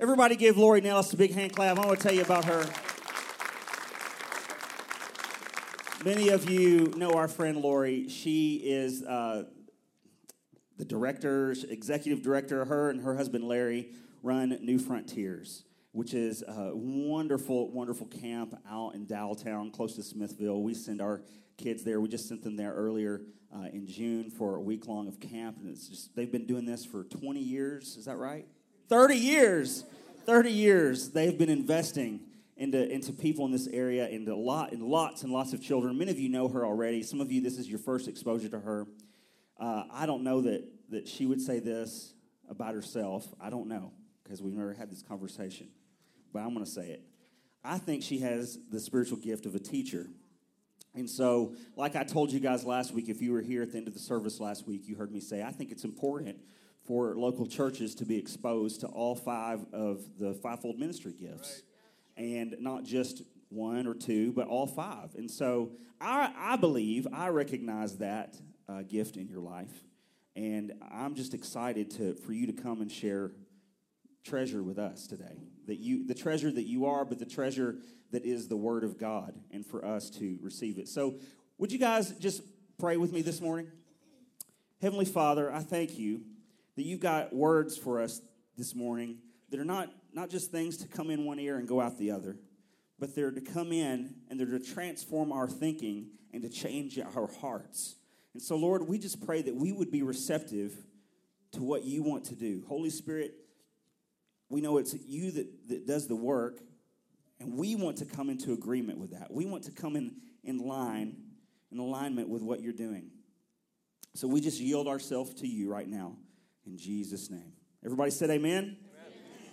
Everybody give Lori Nellis a big hand clap. I want to tell you about her. Many of you know our friend Lori. She is uh, the director, executive director. Her and her husband Larry run New Frontiers, which is a wonderful, wonderful camp out in Dowelltown, close to Smithville. We send our kids there. We just sent them there earlier uh, in June for a week long of camp, and it's just they've been doing this for 20 years. Is that right? 30 years. 30 years they've been investing into, into people in this area, into a lot, and lots and lots of children. Many of you know her already. Some of you, this is your first exposure to her. Uh, I don't know that, that she would say this about herself. I don't know because we've never had this conversation, but I'm going to say it. I think she has the spiritual gift of a teacher. And so, like I told you guys last week, if you were here at the end of the service last week, you heard me say, I think it's important for local churches to be exposed to all five of the fivefold ministry gifts. Right. And not just one or two, but all five. And so, I, I believe, I recognize that uh, gift in your life. And I'm just excited to, for you to come and share treasure with us today. That you, the treasure that you are, but the treasure that is the Word of God, and for us to receive it. So, would you guys just pray with me this morning? Heavenly Father, I thank you that you've got words for us this morning that are not, not just things to come in one ear and go out the other, but they're to come in and they're to transform our thinking and to change our hearts. And so, Lord, we just pray that we would be receptive to what you want to do. Holy Spirit, we know it's you that, that does the work, and we want to come into agreement with that. We want to come in, in line, in alignment with what you're doing. So we just yield ourselves to you right now in Jesus' name. Everybody said amen? amen.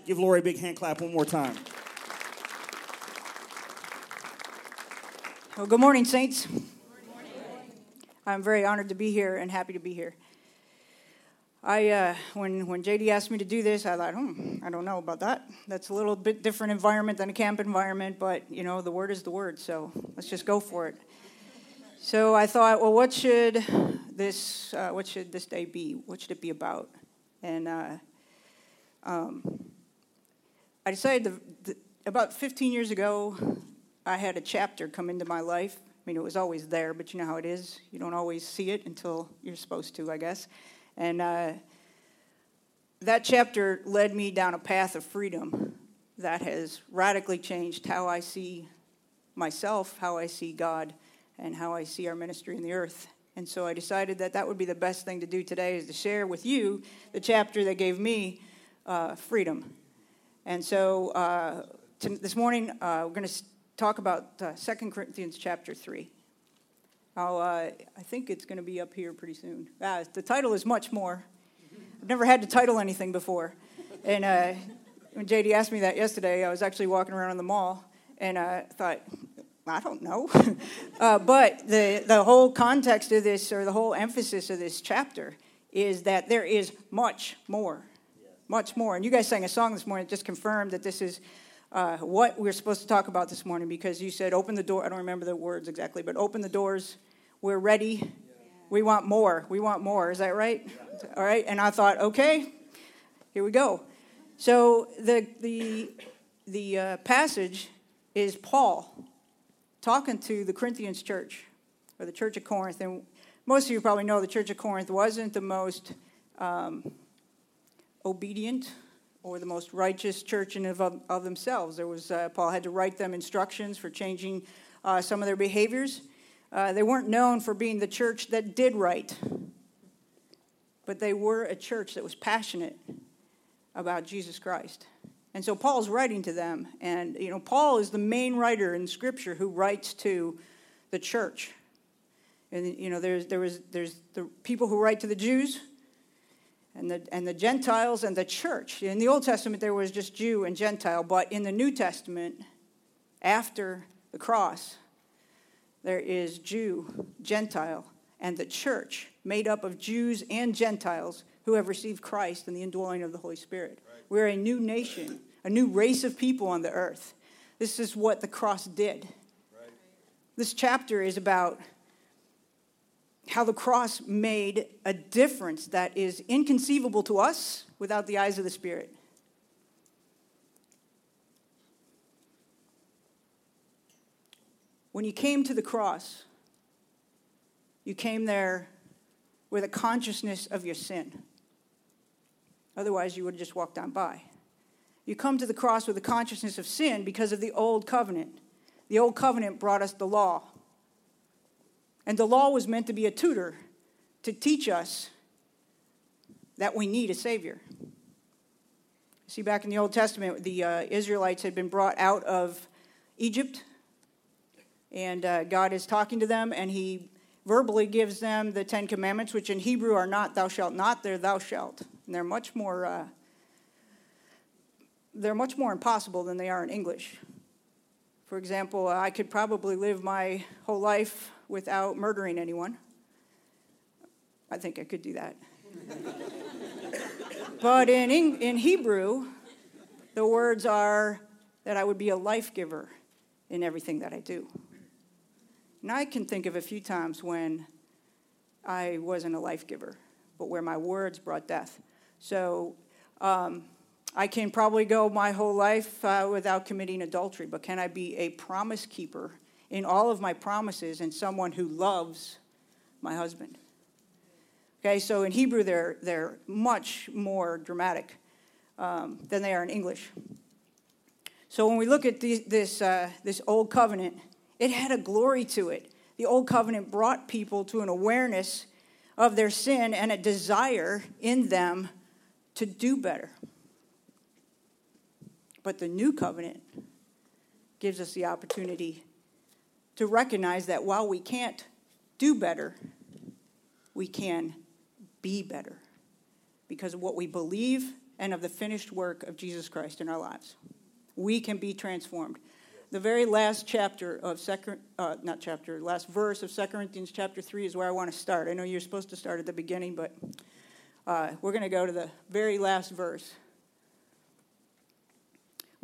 Give Lori a big hand clap one more time. Well, good morning, Saints. Good morning. I'm very honored to be here and happy to be here. I uh, when when JD asked me to do this, I thought, hmm, I don't know about that. That's a little bit different environment than a camp environment, but you know, the word is the word, so let's just go for it. So I thought, well, what should this uh, what should this day be? What should it be about? And uh, um, I decided to, the, about 15 years ago, I had a chapter come into my life. I mean, it was always there, but you know how it is. You don't always see it until you're supposed to, I guess. And uh, that chapter led me down a path of freedom that has radically changed how I see myself, how I see God, and how I see our ministry in the earth. And so I decided that that would be the best thing to do today is to share with you the chapter that gave me uh, freedom. And so uh, this morning uh, we're going to talk about uh, 2 Corinthians chapter 3. I'll, uh, I think it's going to be up here pretty soon. Ah, the title is much more. I've never had to title anything before. And uh, when JD asked me that yesterday, I was actually walking around in the mall and I thought, I don't know. uh, but the, the whole context of this, or the whole emphasis of this chapter, is that there is much more. Much more. And you guys sang a song this morning that just confirmed that this is uh, what we're supposed to talk about this morning because you said, open the door. I don't remember the words exactly, but open the doors we're ready. Yeah. We want more. We want more. Is that right? Yeah. All right. And I thought, okay, here we go. So the the the uh, passage is Paul talking to the Corinthians church or the church of Corinth, and most of you probably know the church of Corinth wasn't the most um, obedient or the most righteous church in of, of themselves. There was uh, Paul had to write them instructions for changing uh, some of their behaviors. Uh, they weren't known for being the church that did right, but they were a church that was passionate about Jesus Christ. And so Paul's writing to them, and you know, Paul is the main writer in Scripture who writes to the church. And you know, there's there was there's the people who write to the Jews, and the and the Gentiles and the church. In the Old Testament, there was just Jew and Gentile, but in the New Testament, after the cross, there is Jew, Gentile, and the church made up of Jews and Gentiles who have received Christ and the indwelling of the Holy Spirit. Right. We're a new nation, a new race of people on the earth. This is what the cross did. This chapter is about how the cross made a difference that is inconceivable to us without the eyes of the Spirit. When you came to the cross, you came there with a consciousness of your sin. Otherwise, you would have just walked on by. You come to the cross with a consciousness of sin because of the old covenant. The old covenant brought us the law. And the law was meant to be a tutor to teach us that we need a Savior. See, back in the Old Testament, the uh, Israelites had been brought out of Egypt, and uh, God is talking to them, and He verbally gives them the Ten Commandments, which in Hebrew are not "Thou shalt not," they're "Thou shalt," and they're much more uh, they're much more impossible than they are in English. For example, I could probably live my whole life without murdering anyone. I think I could do that. but in, in Hebrew, the words are that I would be a life giver in everything that I do. And I can think of a few times when I wasn't a life giver, but where my words brought death. So um, I can probably go my whole life uh, without committing adultery, but can I be a promise keeper in all of my promises and someone who loves my husband? Okay, so in Hebrew, they're, they're much more dramatic um, than they are in English. So when we look at the, this, uh, this old covenant, it had a glory to it. The old covenant brought people to an awareness of their sin and a desire in them to do better. But the new covenant gives us the opportunity to recognize that while we can't do better, we can be better because of what we believe and of the finished work of Jesus Christ in our lives. We can be transformed. The very last chapter of second, uh, not chapter, last verse of 2 Corinthians chapter 3 is where I want to start. I know you're supposed to start at the beginning, but uh, we're going to go to the very last verse.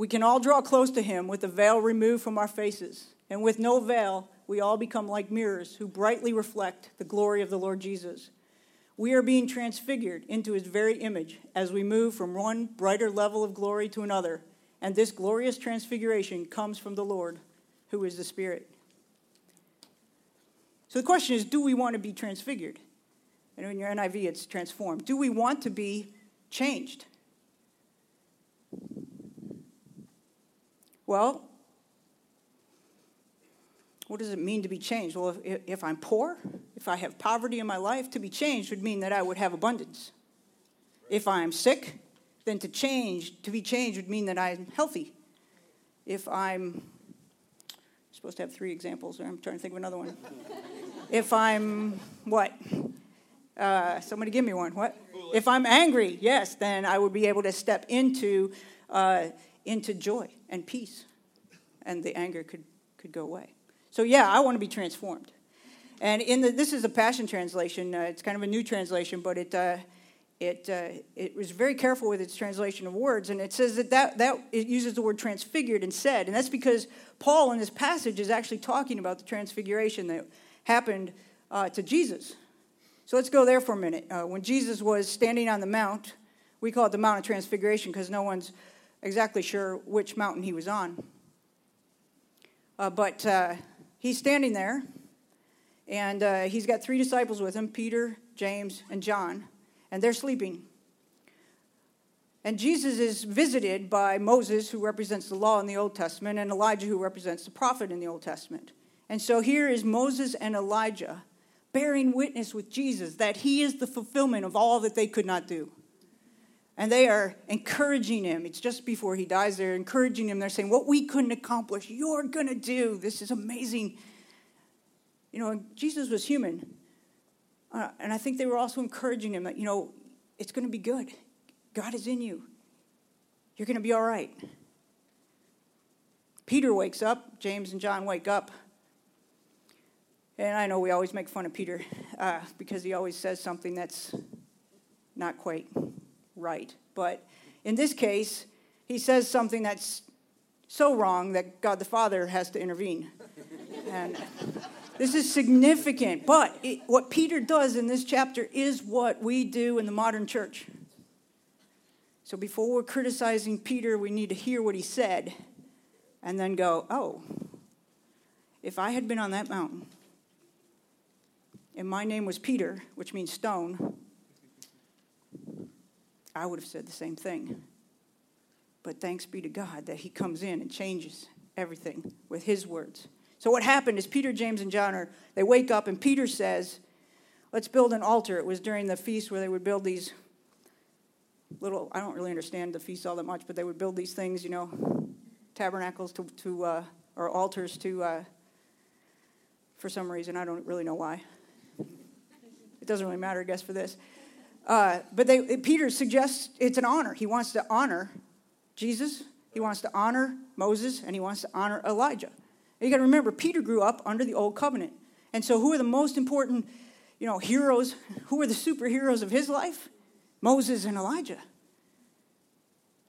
We can all draw close to him with the veil removed from our faces. And with no veil, we all become like mirrors who brightly reflect the glory of the Lord Jesus. We are being transfigured into his very image as we move from one brighter level of glory to another. And this glorious transfiguration comes from the Lord, who is the Spirit. So the question is do we want to be transfigured? And in your NIV, it's transformed. Do we want to be changed? Well, what does it mean to be changed? Well, if, if, I'm poor, if I have poverty in my life, to be changed would mean that I would have abundance. If I'm sick, then to change, to be changed would mean that I'm healthy. If I'm supposed to have three examples, I'm trying to think of another one. if I'm what? Uh, somebody give me one. What? Foolish. If I'm angry, yes, then I would be able to step into uh, into joy and peace, and the anger could, could go away. So, yeah, I want to be transformed. And in the, this is a Passion Translation. Uh, it's kind of a new translation, but it, uh, it, uh, it was very careful with its translation of words. And it says that, that, that it uses the word transfigured and said. And that's because Paul in this passage is actually talking about the transfiguration that happened uh, to Jesus. So let's go there for a minute. Uh, when Jesus was standing on the Mount, we call it the Mount of Transfiguration because no one's exactly sure which mountain he was on. Uh, but uh, he's standing there, and uh, he's got three disciples with him Peter, James, and John, and they're sleeping. And Jesus is visited by Moses, who represents the law in the Old Testament, and Elijah, who represents the prophet in the Old Testament. And so here is Moses and Elijah bearing witness with Jesus that he is the fulfillment of all that they could not do. And they are encouraging him. It's just before he dies, they're encouraging him. They're saying, What we couldn't accomplish, you're going to do. This is amazing. You know, Jesus was human. Uh, and I think they were also encouraging him that, you know, it's going to be good. God is in you. You're going to be all right. Peter wakes up, James and John wake up. And I know we always make fun of Peter uh, because he always says something that's not quite right. But in this case, he says something that's so wrong that God the Father has to intervene. and this is significant. But it, what Peter does in this chapter is what we do in the modern church. So before we're criticizing Peter, we need to hear what he said and then go, oh. if I had been on that mountain and my name was Peter, which means stone, I would have said the same thing. But thanks be to God that He comes in and changes everything with His words. So what happened is Peter, James, and John are they wake up and Peter says, "Let's build an altar." It was during the feast where they would build these little. I don't really understand the feast all that much, but they would build these things, you know, tabernacles to, to uh, or altars to. Uh, for some reason, I don't really know why. It doesn't really matter, I guess, for this. Uh, but they, Peter suggests it's an honor. He wants to honor Jesus, he wants to honor Moses, and he wants to honor Elijah. You got to remember, Peter grew up under the old covenant. And so, who are the most important, you know, heroes? Who are the superheroes of his life? Moses and Elijah.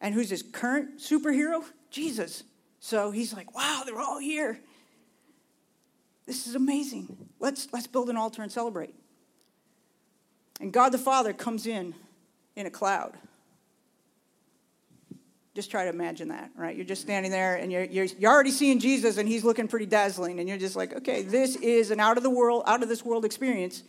And who's his current superhero? Jesus. So he's like, wow, they're all here. This is amazing. Let's, let's build an altar and celebrate. And God the Father comes in in a cloud. Just try to imagine that, right? You're just standing there and you're, you're, you're already seeing Jesus and he's looking pretty dazzling. And you're just like, okay, this is an out of the world, out of this world experience.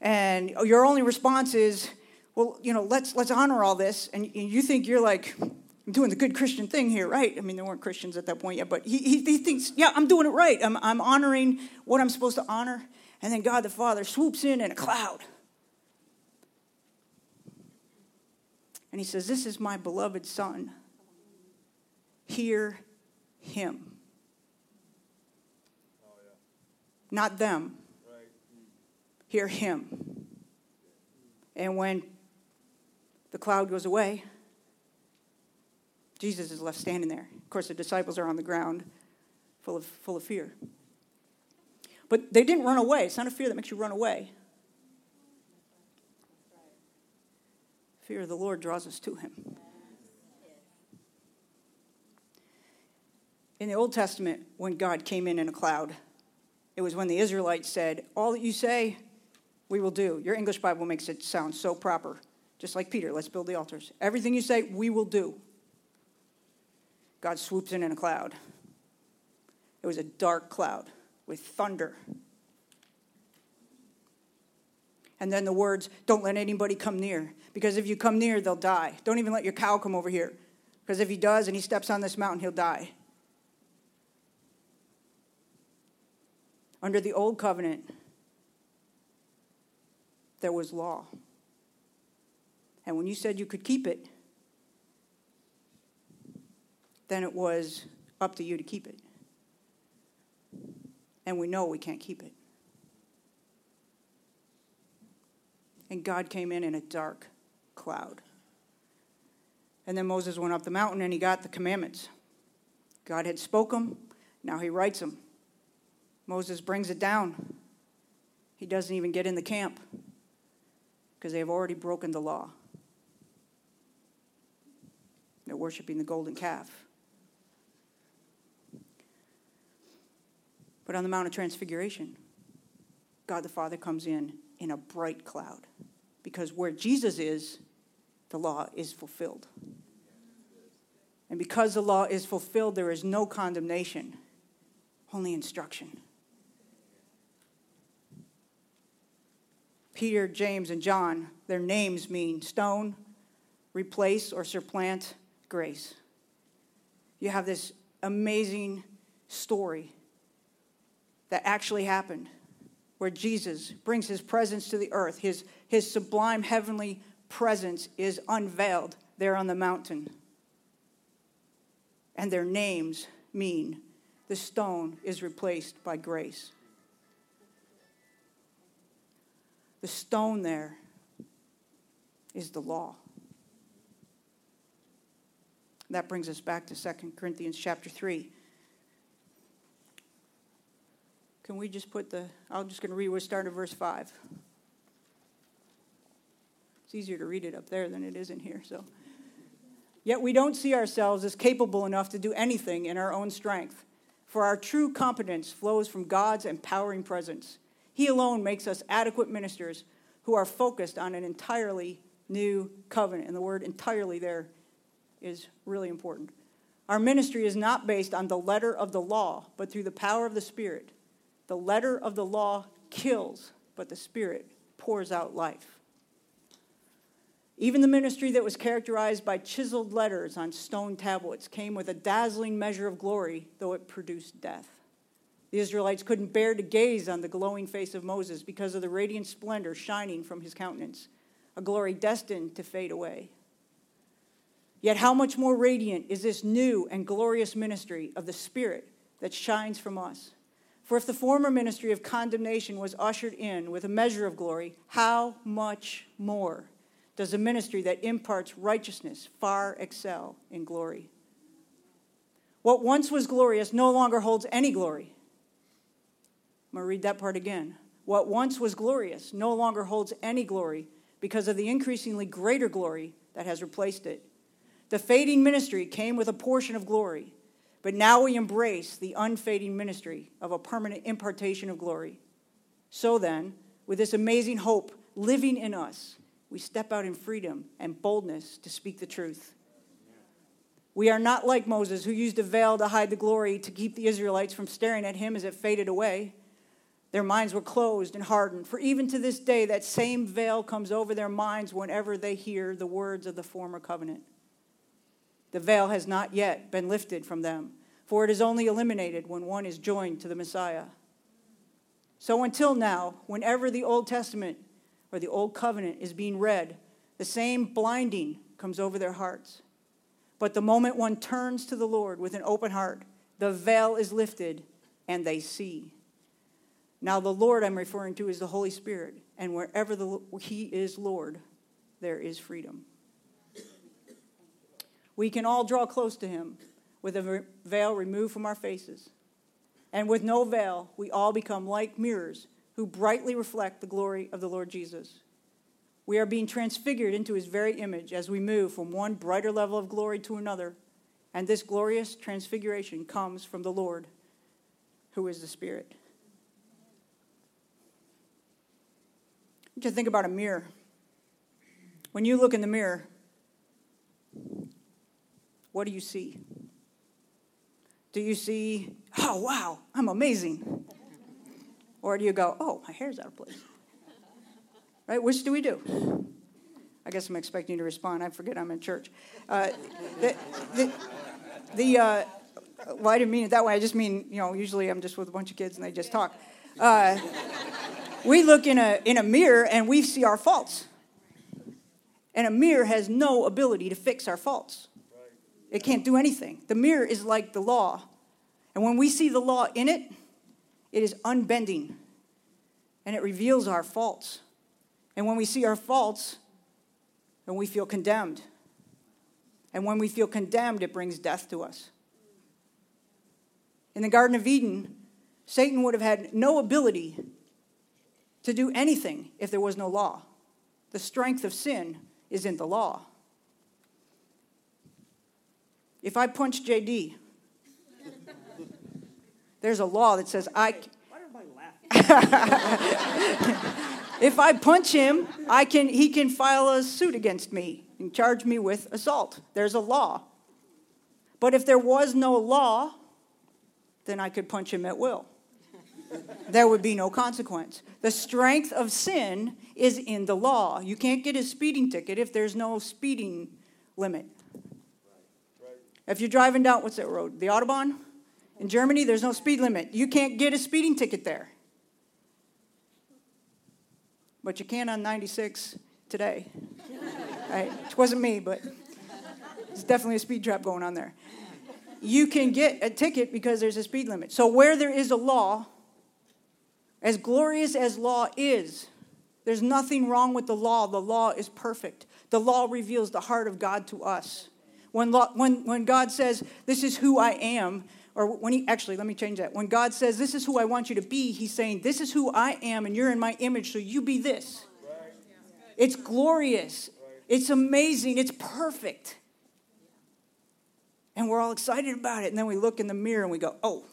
And your only response is, well, you know, let's, let's honor all this. And you think you're like, I'm doing the good Christian thing here, right? I mean, there weren't Christians at that point yet, but he, he, he thinks, yeah, I'm doing it right. I'm, I'm honoring what I'm supposed to honor. And then God the Father swoops in in a cloud And he says, This is my beloved son. Hear him. Not them. Hear him. And when the cloud goes away, Jesus is left standing there. Of course, the disciples are on the ground, full of, full of fear. But they didn't run away. It's not a fear that makes you run away. Fear of the Lord draws us to him. In the Old Testament, when God came in in a cloud, it was when the Israelites said, All that you say, we will do. Your English Bible makes it sound so proper. Just like Peter, let's build the altars. Everything you say, we will do. God swoops in in a cloud. It was a dark cloud with thunder and then the words, don't let anybody come near. Because if you come near, they'll die. Don't even let your cow come over here. Because if he does and he steps on this mountain, he'll die. Under the old covenant, there was law. And when you said you could keep it, then it was up to you to keep it. And we know we can't keep it. And God came in in a dark cloud. And then Moses went up the mountain and he got the commandments. God had spoken, now he writes them. Moses brings it down. He doesn't even get in the camp because they have already broken the law. They're worshiping the golden calf. But on the Mount of Transfiguration, God the Father comes in in a bright cloud. Because where Jesus is, the law is fulfilled. And because the law is fulfilled, there is no condemnation, only instruction. Peter, James, and John, their names mean stone, replace, or supplant grace. You have this amazing story that actually happened where Jesus brings his presence to the earth. His, his sublime heavenly presence is unveiled there on the mountain. And their names mean the stone is replaced by grace. The stone there is the law. That brings us back to 2 Corinthians chapter 3. Can we just put the, I'm just going to read, we'll start at verse 5. It's easier to read it up there than it is in here, so. Yet we don't see ourselves as capable enough to do anything in our own strength, for our true competence flows from God's empowering presence. He alone makes us adequate ministers who are focused on an entirely new covenant. And the word entirely there is really important Our ministry is not based on the letter of the law, but through the power of the Spirit. The letter of the law kills, but the Spirit pours out life. Even the ministry that was characterized by chiseled letters on stone tablets came with a dazzling measure of glory, though it produced death. The Israelites couldn't bear to gaze on the glowing face of Moses because of the radiant splendor shining from his countenance, a glory destined to fade away. Yet, how much more radiant is this new and glorious ministry of the Spirit that shines from us? For if the former ministry of condemnation was ushered in with a measure of glory, how much more does a ministry that imparts righteousness far excel in glory? What once was glorious no longer holds any glory. I'm going to read that part again. What once was glorious no longer holds any glory because of the increasingly greater glory that has replaced it. The fading ministry came with a portion of glory, but now we embrace the unfading ministry of a permanent impartation of glory. So then, with this amazing hope living in us, we step out in freedom and boldness to speak the truth. We are not like Moses, who used a veil to hide the glory to keep the Israelites from staring at him as it faded away. Their minds were closed and hardened, for even to this day, that same veil comes over their minds whenever they hear the words of the former covenant. The veil has not yet been lifted from them, for it is only eliminated when one is joined to the Messiah. So until now, whenever the Old Testament or the Old Covenant is being read, the same blinding comes over their hearts. But the moment one turns to the Lord with an open heart, the veil is lifted and they see. Now, the Lord I'm referring to is the Holy Spirit, and wherever the, He is Lord, there is freedom. We can all draw close to him with a veil removed from our faces. And with no veil, we all become like mirrors who brightly reflect the glory of the Lord Jesus. We are being transfigured into his very image as we move from one brighter level of glory to another. And this glorious transfiguration comes from the Lord, who is the Spirit. Just think about a mirror. When you look in the mirror, what do you see? Do you see, oh, wow, I'm amazing? Or do you go, oh, my hair's out of place? Right? Which do we do? I guess I'm expecting you to respond. I forget I'm in church. Uh, the, the, the uh, well, I didn't mean it that way. I just mean, you know, usually I'm just with a bunch of kids and they just talk. Uh, we look in a, in a mirror and we see our faults. And a mirror has no ability to fix our faults. It can't do anything. The mirror is like the law. And when we see the law in it, it is unbending and it reveals our faults. And when we see our faults, then we feel condemned. And when we feel condemned, it brings death to us. In the Garden of Eden, Satan would have had no ability to do anything if there was no law. The strength of sin is in the law. If I punch JD, there's a law that says I. if I punch him, I can, he can file a suit against me and charge me with assault. There's a law. But if there was no law, then I could punch him at will. there would be no consequence. The strength of sin is in the law. You can't get a speeding ticket if there's no speeding limit. If you're driving down, what's that road? The Autobahn? In Germany, there's no speed limit. You can't get a speeding ticket there. But you can on 96 today. right? It wasn't me, but it's definitely a speed trap going on there. You can get a ticket because there's a speed limit. So, where there is a law, as glorious as law is, there's nothing wrong with the law. The law is perfect. The law reveals the heart of God to us. When, when, when God says, This is who I am, or when he actually, let me change that. When God says, This is who I want you to be, he's saying, This is who I am, and you're in my image, so you be this. It's glorious, it's amazing, it's perfect. And we're all excited about it. And then we look in the mirror and we go, Oh,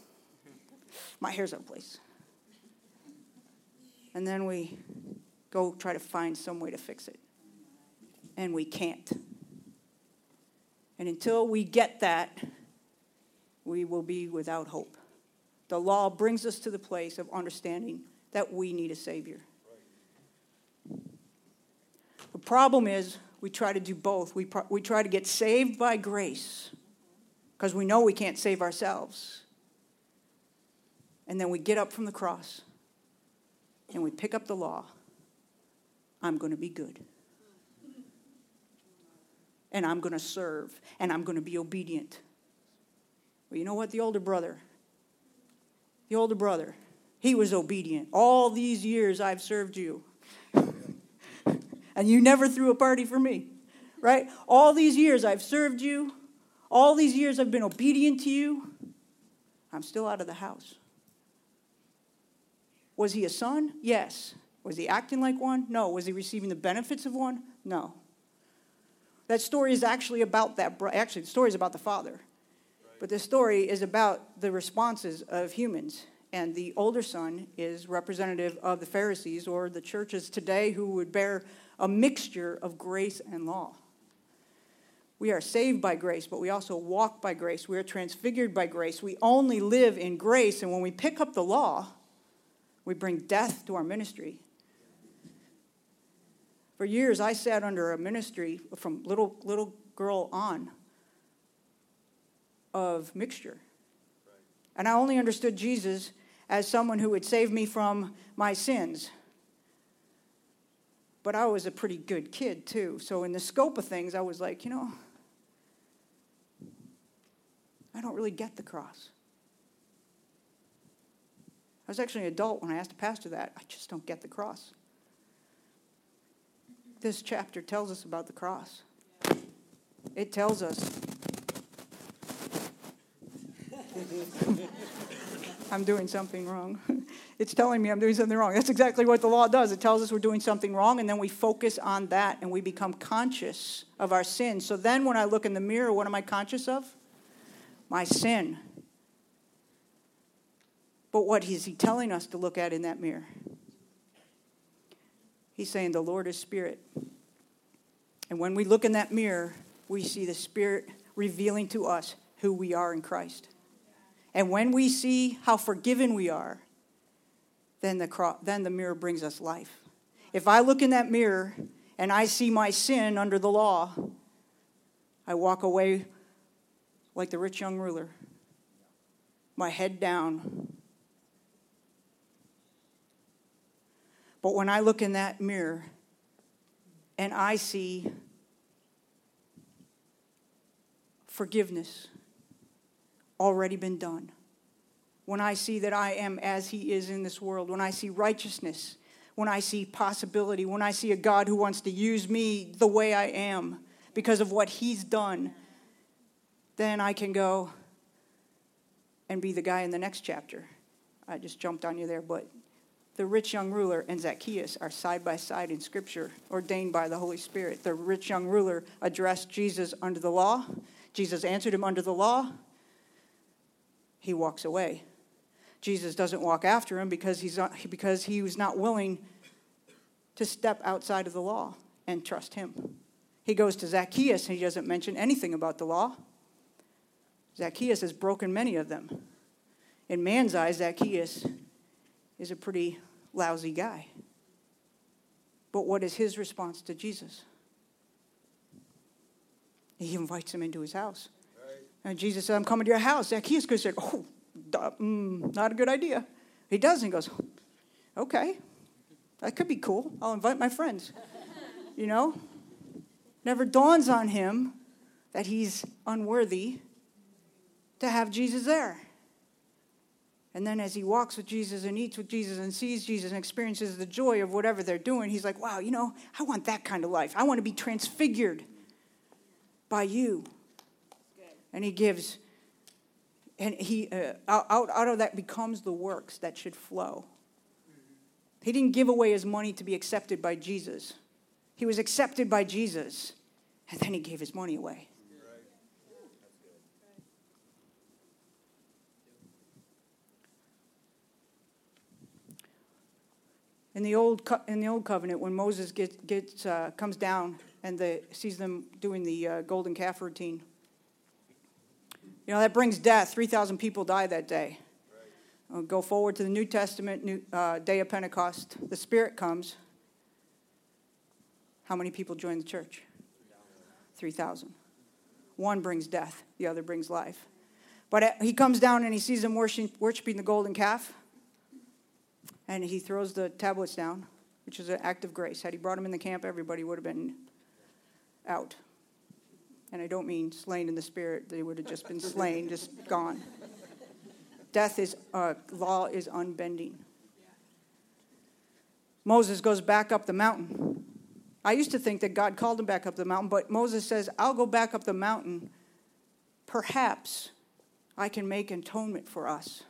my hair's out of place. And then we go try to find some way to fix it. And we can't. And until we get that, we will be without hope. The law brings us to the place of understanding that we need a Savior. The problem is we try to do both. We, pro- we try to get saved by grace because we know we can't save ourselves. And then we get up from the cross and we pick up the law. I'm going to be good. And I'm going to serve. And I'm going to be obedient. Well, you know what? The older brother, the older brother, he was obedient. All these years I've served you. and you never threw a party for me, right? All these years I've served you. All these years I've been obedient to you. I'm still out of the house. Was he a son? Yes. Was he acting like one? No. Was he receiving the benefits of one? No. That story is actually about that. Actually, the story is about the father. But the story is about the responses of humans. And the older son is representative of the Pharisees or the churches today who would bear a mixture of grace and law. We are saved by grace, but we also walk by grace. We are transfigured by grace. We only live in grace. And when we pick up the law, we bring death to our ministry. For years, I sat under a ministry from little, little girl on of mixture. And I only understood Jesus as someone who would save me from my sins. But I was a pretty good kid, too. So, in the scope of things, I was like, you know, I don't really get the cross. I was actually an adult when I asked the pastor that. I just don't get the cross. This chapter tells us about the cross. It tells us. I'm doing something wrong. It's telling me I'm doing something wrong. That's exactly what the law does. It tells us we're doing something wrong, and then we focus on that and we become conscious of our sin. So then when I look in the mirror, what am I conscious of? My sin. But what is he telling us to look at in that mirror? He's saying, The Lord is Spirit. And when we look in that mirror, we see the Spirit revealing to us who we are in Christ. And when we see how forgiven we are, then the, then the mirror brings us life. If I look in that mirror and I see my sin under the law, I walk away like the rich young ruler, my head down, But when I look in that mirror and I see forgiveness already been done, when I see that I am as He is in this world, when I see righteousness, when I see possibility, when I see a God who wants to use me the way I am because of what He's done, then I can go and be the guy in the next chapter. I just jumped on you there, but the rich young ruler and Zacchaeus are side by side in Scripture, ordained by the Holy Spirit. The rich young ruler addressed Jesus under the law. Jesus answered him under the law. He walks away. Jesus doesn't walk after him because, he's not, because he was not willing to step outside of the law and trust him. He goes to Zacchaeus and he doesn't mention anything about the law. Zacchaeus has broken many of them. In man's eyes, Zacchaeus is a pretty lousy guy. But what is his response to Jesus? He invites him into his house. Right. And Jesus said, I'm coming to your house. Zacchaeus could have said, Oh, mm, not a good idea. He does, and he goes, Okay, that could be cool. I'll invite my friends. you know? Never dawns on him that he's unworthy to have Jesus there. And then as he walks with Jesus and eats with Jesus and sees Jesus and experiences the joy of whatever they're doing, he's like, wow, you know, I want that kind of life. I want to be transfigured by you. And he gives, and he, uh, out, out of that becomes the works that should flow. He didn't give away his money to be accepted by Jesus. He was accepted by Jesus, and then he gave his money away. In the old co- in the old covenant when Moses gets, gets uh, comes down and the, sees them doing the uh, golden calf routine, You know, that brings death. 3,000 people die that day. Right. go forward to the New Testament, new, uh, day of Pentecost. The Spirit comes. How many people join the church? 3,000. One brings death, the other brings life. But uh, he comes down and he sees them worshiping the golden calf. And he throws the tablets down, which is an act of grace. Had he brought them in the camp, everybody would have been out. And I don't mean slain in the spirit, they would have just been slain, just gone. Death is, uh, law is unbending. Moses goes back up the mountain. I used to think that God called him back up the mountain, but Moses says, I'll go back up the mountain. Perhaps I can make atonement for us.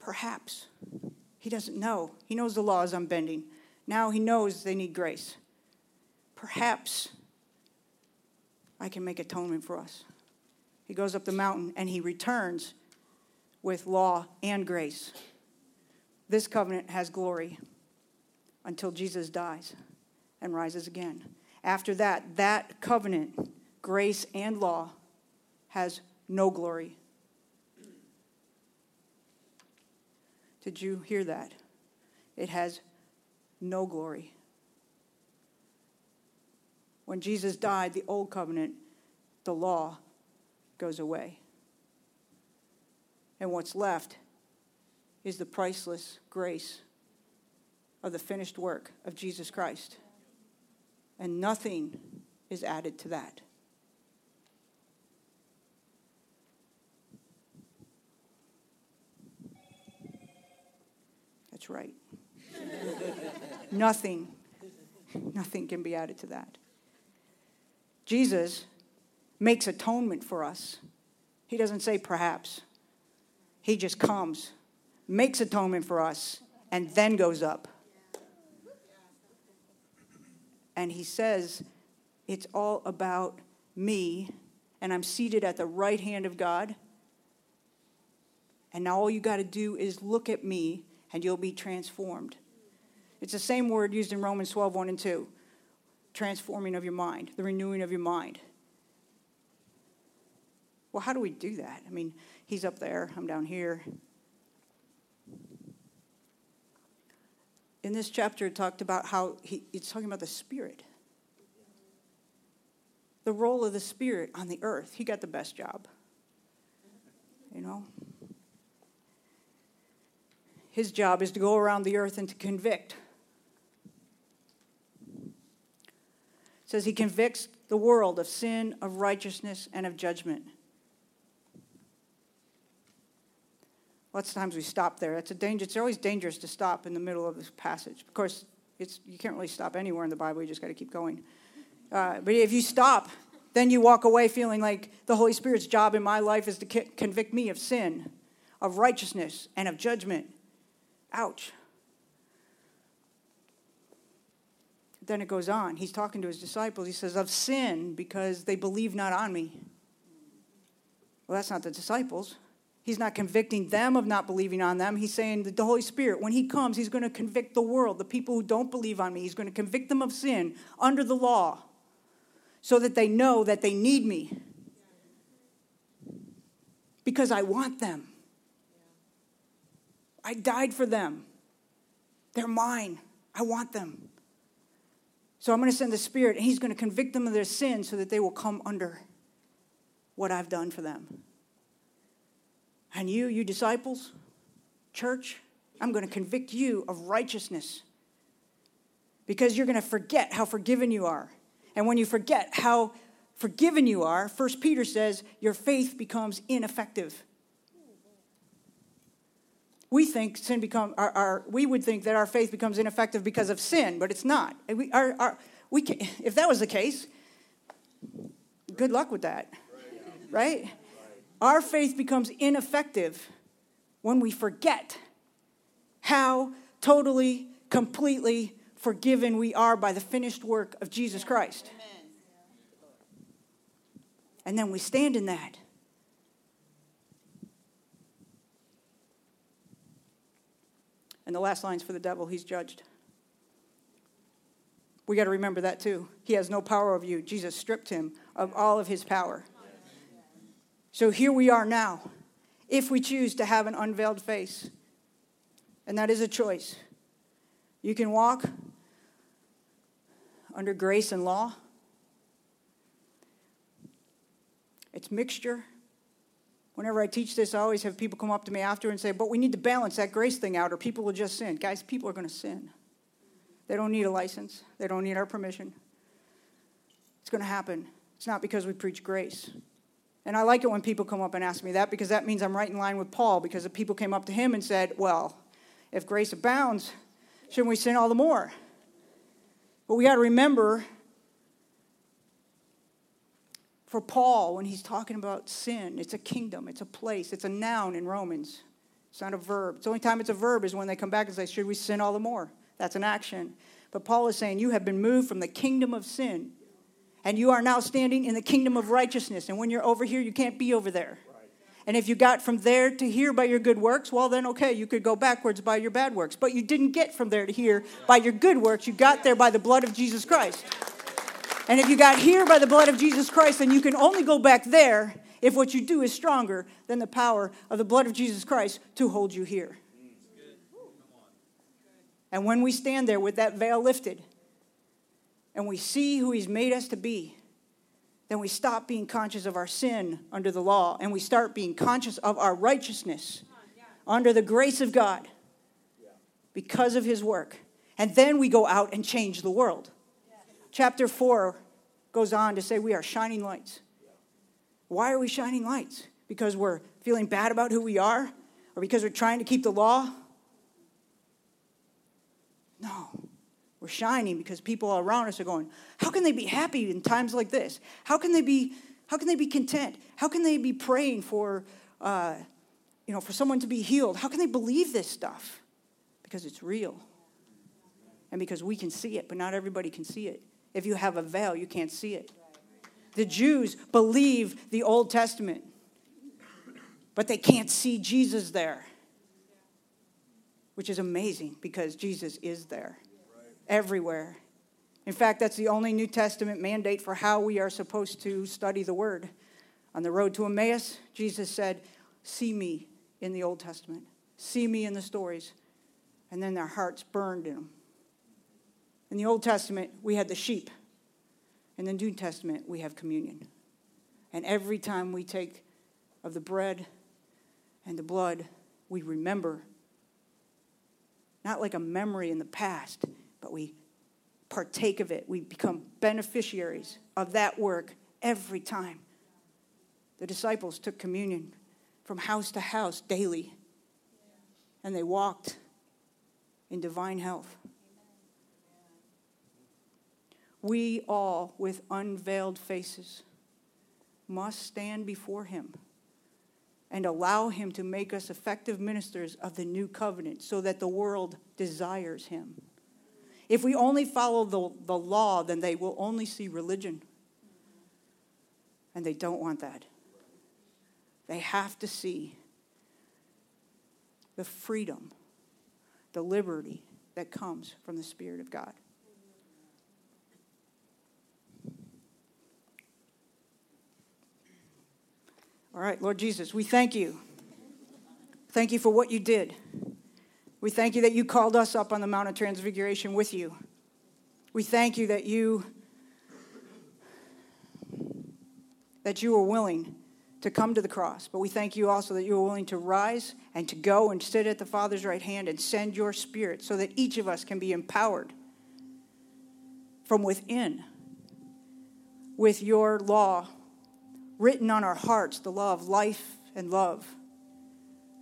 Perhaps. He doesn't know. He knows the law is unbending. Now he knows they need grace. Perhaps I can make atonement for us. He goes up the mountain and he returns with law and grace. This covenant has glory until Jesus dies and rises again. After that, that covenant, grace and law, has no glory. Did you hear that? It has no glory. When Jesus died, the old covenant, the law, goes away. And what's left is the priceless grace of the finished work of Jesus Christ. And nothing is added to that. That's right. nothing, nothing can be added to that. Jesus makes atonement for us. He doesn't say perhaps, He just comes makes atonement for us, and then goes up. And he says, It's all about me, and I'm seated at the right hand of God. And now all you got to do is look at me, and you'll be transformed. It's the same word used in Romans 12, 1 and 2 transforming of your mind, the renewing of your mind. Well, how do we do that? I mean, he's up there, I'm down here. in this chapter, it talked about how he, it's talking about the Spirit. The role of the Spirit on the earth. He got the best job. You know? His job is to go around the earth and to convict. It says he convicts the world of sin, of righteousness, and of judgment. Lots of times we stop there. It's a danger. It's always dangerous to stop in the middle of this passage. Of course, it's, you can't really stop anywhere in the Bible. You just got to keep going. Uh, but if you stop, then you walk away feeling like the Holy Spirit's job in my life is to convict me of sin, of righteousness, and of judgment. Ouch. Then it goes on. He's talking to his disciples. He says, Of sin, because they believe not on me. Well, that's not the disciples. He's not convicting them of not believing on them. He's saying that the Holy Spirit, when He comes, He's going to convict the world, the people who don't believe on me. He's going to convict them of sin under the law so that they know that they need me because I want them. I died for them. They're mine. I want them. So I'm going to send the Spirit, and He's going to convict them of their sin so that they will come under what I've done for them. And you, you disciples, church, I'm going to convict you of righteousness because you're going to forget how forgiven you are. And when you forget how forgiven you are, First Peter says your faith becomes ineffective. We think sin become our, our, we would think that our faith becomes ineffective because of sin, but it's not. We, our, our, we can, if that was the case, good luck with that, right? Our faith becomes ineffective when we forget how totally, completely forgiven we are by the finished work of Jesus Christ. And then we stand in that. And the last line's for the devil, he's judged. We got to remember that too. He has no power over you. Jesus stripped him of all of his power. So here we are now, if we choose to have an unveiled face. And that is a choice. You can walk under grace and law. It's mixture. Whenever I teach this, I always have people come up to me after and say, But we need to balance that grace thing out, or people will just sin. Guys, people are going to sin. They don't need a license, they don't need our permission. It's going to happen. It's not because we preach grace. And I like it when people come up and ask me that because that means I'm right in line with Paul because if people came up to him and said, Well, if grace abounds, shouldn't we sin all the more? But we got to remember for Paul, when he's talking about sin, it's a kingdom, it's a place, it's a noun in Romans. It's not a verb. The only time it's a verb is when they come back and say, Should we sin all the more? That's an action. But Paul is saying, You have been moved from the kingdom of sin, and you are now standing in the kingdom of righteousness. And when you're over here, you can't be over there. And if you got from there to here by your good works, well, then okay, you could go backwards by your bad works. But you didn't get from there to here by your good works. You got there by the blood of Jesus Christ. And if you got here by the blood of Jesus Christ, then you can only go back there if what you do is stronger than the power of the blood of Jesus Christ to hold you here. And when we stand there with that veil lifted and we see who He's made us to be, then we stop being conscious of our sin under the law and we start being conscious of our righteousness under the grace of God because of His work. And then we go out and change the world. Chapter 4 goes on to say we are shining lights. Why are we shining lights? Because we're feeling bad about who we are? Or because we're trying to keep the law? No. We're shining because people around us are going, how can they be happy in times like this? How can they be, how can they be content? How can they be praying for, uh, you know, for someone to be healed? How can they believe this stuff? Because it's real. And because we can see it, but not everybody can see it. If you have a veil, you can't see it. The Jews believe the Old Testament, but they can't see Jesus there, which is amazing because Jesus is there everywhere. In fact, that's the only New Testament mandate for how we are supposed to study the Word. On the road to Emmaus, Jesus said, See me in the Old Testament, see me in the stories. And then their hearts burned in them. In the Old Testament, we had the sheep. In the New Testament, we have communion. And every time we take of the bread and the blood, we remember. Not like a memory in the past, but we partake of it. We become beneficiaries of that work every time. The disciples took communion from house to house daily, and they walked in divine health we all, with unveiled faces, must stand before him and allow him to make us effective ministers of the new covenant so that the world desires him. If we only follow the, the law, then they will only see religion. And they don't want that. They have to see the freedom, the liberty that comes from the Spirit of God. All right, Lord Jesus, we thank you. Thank you for what you did. We thank you that you called us up on the Mount of Transfiguration with you. We thank you that you that you were willing to come to the cross, but we thank you also that you were willing to rise and to go and sit at the Father's right hand and send your spirit so that each of us can be empowered from within with your law written on our hearts the law of life and love.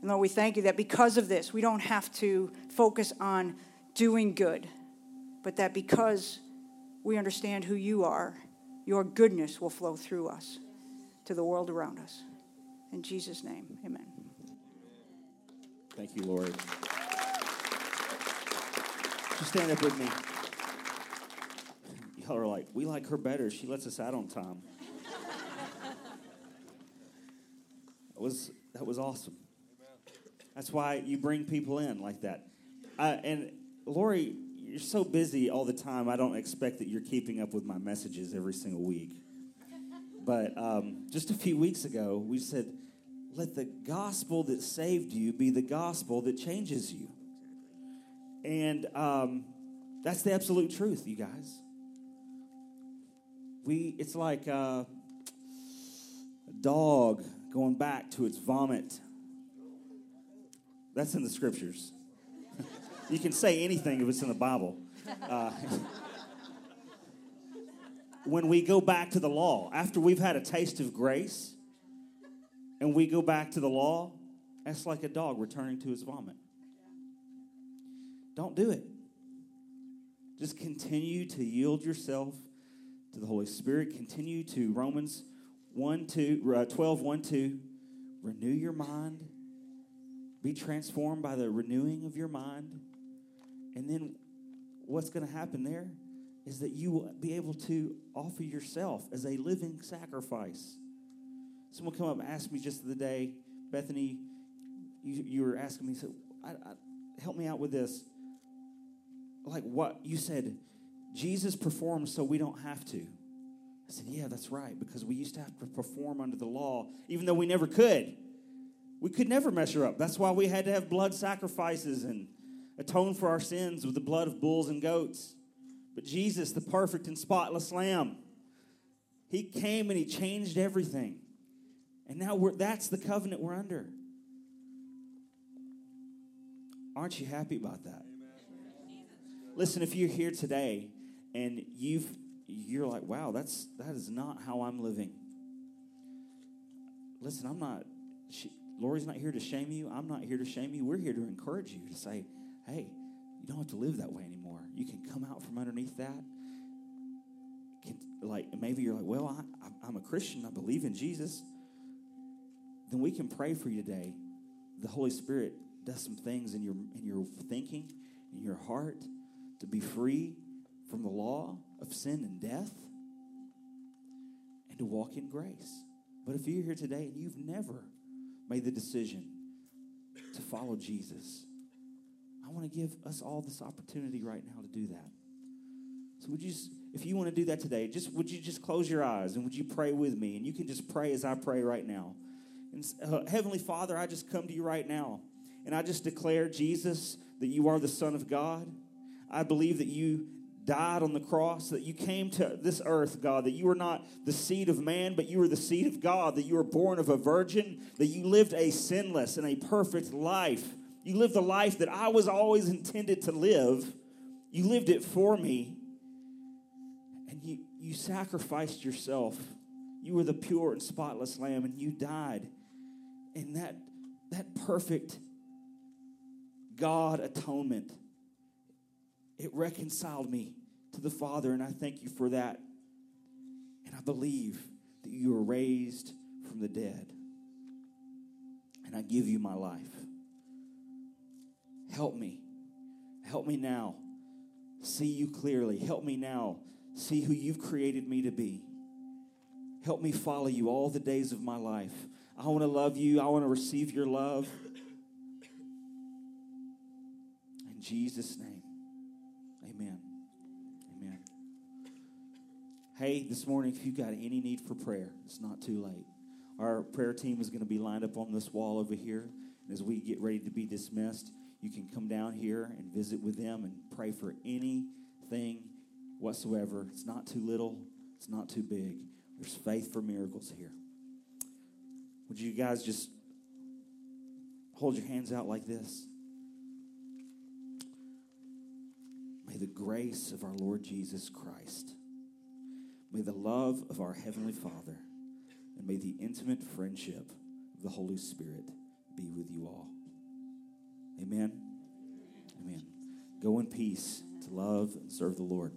And Lord, we thank you that because of this, we don't have to focus on doing good, but that because we understand who you are, your goodness will flow through us to the world around us. In Jesus' name, amen. Thank you, Lord. Just stand up with me. Y'all are like, we like her better. She lets us out on time. That was that was awesome. That's why you bring people in like that. Uh, and Lori, you're so busy all the time. I don't expect that you're keeping up with my messages every single week. But um, just a few weeks ago, we said, let the gospel that saved you be the gospel that changes you. And um, that's the absolute truth, you guys. We, it's like uh, a dog going back to its vomit. That's in the scriptures. you can say anything if it's in the Bible. Uh, when we go back to the law, after we've had a taste of grace, and we go back to the law, that's like a dog returning to his vomit. Don't do it. Just continue to yield yourself to the Holy Spirit. Continue to Romans 1 2, uh, 12 1 2. Renew your mind. Be transformed by the renewing of your mind. And then what's going to happen there is that you will be able to offer yourself as a living sacrifice. Someone come up and asked me just the day, Bethany, you, you were asking me, so I, I, help me out with this. Like what? You said, Jesus performs so we don't have to. I said, yeah, that's right, because we used to have to perform under the law, even though we never could. We could never measure up. That's why we had to have blood sacrifices and atone for our sins with the blood of bulls and goats. But Jesus, the perfect and spotless Lamb, He came and He changed everything. And now we're, that's the covenant we're under. Aren't you happy about that? Listen, if you're here today and you've you're like, wow, that's that is not how I'm living. Listen, I'm not. She, Lori's not here to shame you. I'm not here to shame you. We're here to encourage you to say, hey, you don't have to live that way anymore. You can come out from underneath that. Can, like maybe you're like, well, I, I'm a Christian. I believe in Jesus then we can pray for you today. The Holy Spirit does some things in your in your thinking, in your heart, to be free from the law of sin and death, and to walk in grace. But if you're here today and you've never made the decision to follow Jesus, I want to give us all this opportunity right now to do that. So would you if you want to do that today, just would you just close your eyes and would you pray with me? And you can just pray as I pray right now. And uh, Heavenly Father, I just come to you right now and I just declare, Jesus, that you are the Son of God. I believe that you died on the cross, that you came to this earth, God, that you were not the seed of man, but you were the seed of God, that you were born of a virgin, that you lived a sinless and a perfect life. You lived the life that I was always intended to live. You lived it for me. And you, you sacrificed yourself. You were the pure and spotless lamb, and you died and that, that perfect God atonement, it reconciled me to the Father, and I thank you for that. And I believe that you were raised from the dead. And I give you my life. Help me. Help me now see you clearly. Help me now see who you've created me to be. Help me follow you all the days of my life. I want to love you. I want to receive your love. In Jesus' name, amen. Hey, this morning, if you've got any need for prayer, it's not too late. Our prayer team is going to be lined up on this wall over here. And as we get ready to be dismissed, you can come down here and visit with them and pray for anything whatsoever. It's not too little, it's not too big. There's faith for miracles here. Would you guys just hold your hands out like this? May the grace of our Lord Jesus Christ, may the love of our Heavenly Father, and may the intimate friendship of the Holy Spirit be with you all. Amen. Amen. Go in peace to love and serve the Lord.